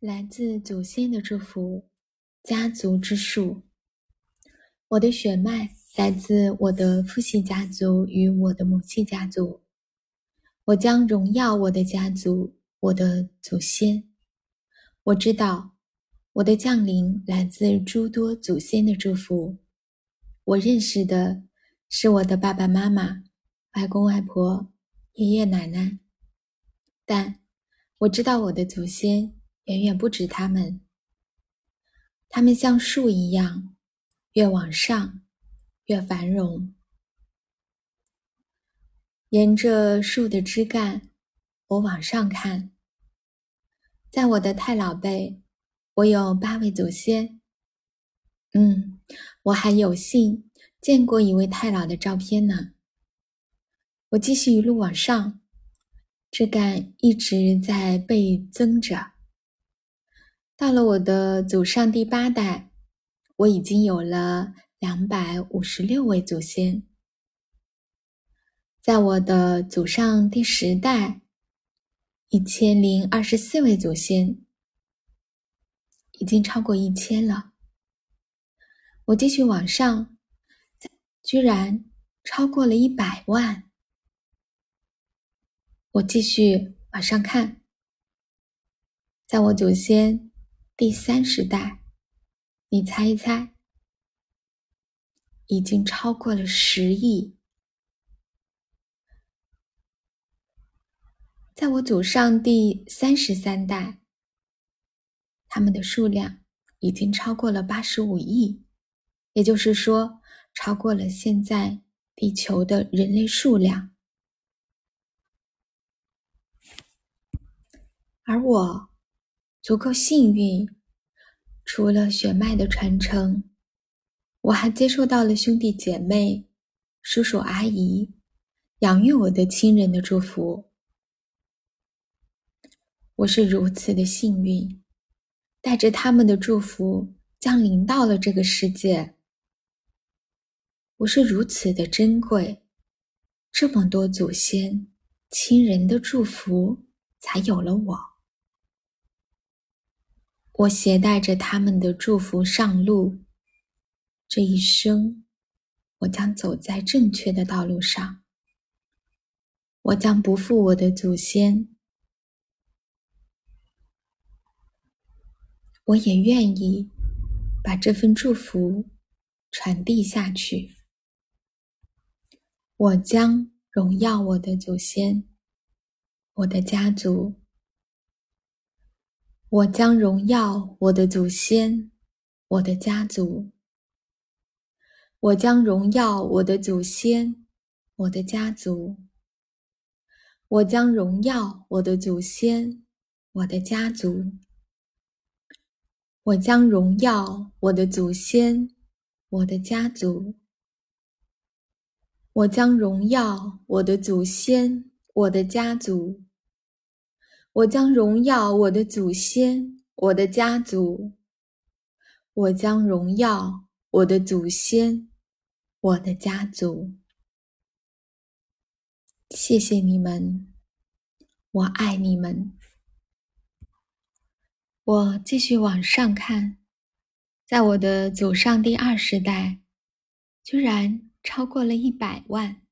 来自祖先的祝福，家族之树。我的血脉来自我的父系家族与我的母系家族。我将荣耀我的家族，我的祖先。我知道我的降临来自诸多祖先的祝福。我认识的是我的爸爸妈妈、外公外婆、爷爷奶奶，但我知道我的祖先远远不止他们。他们像树一样，越往上越繁荣。沿着树的枝干，我往上看，在我的太老辈，我有八位祖先。嗯，我还有幸见过一位太老的照片呢。我继续一路往上，枝干一直在倍增着。到了我的祖上第八代，我已经有了两百五十六位祖先。在我的祖上第十代，一千零二十四位祖先，已经超过一千了。我继续往上，居然超过了一百万。我继续往上看，在我祖先第三十代，你猜一猜，已经超过了十亿。在我祖上第三十三代，他们的数量已经超过了八十五亿，也就是说，超过了现在地球的人类数量。而我足够幸运，除了血脉的传承，我还接受到了兄弟姐妹、叔叔阿姨养育我的亲人的祝福。我是如此的幸运，带着他们的祝福降临到了这个世界。我是如此的珍贵，这么多祖先、亲人的祝福，才有了我。我携带着他们的祝福上路，这一生，我将走在正确的道路上。我将不负我的祖先。我也愿意把这份祝福传递下去。我将荣耀我的祖先，我的家族。我将荣耀我的祖先，我的家族。我将荣耀我的祖先，我的家族。我将荣耀我的祖先，我的家族。我将荣耀我的祖先，我的家族。我将荣耀我的祖先，我的家族。我将荣耀我的祖先，我的家族。我将荣耀我的祖先，我的家族。谢谢你们，我爱你们。我继续往上看，在我的祖上第二十代，居然超过了一百万。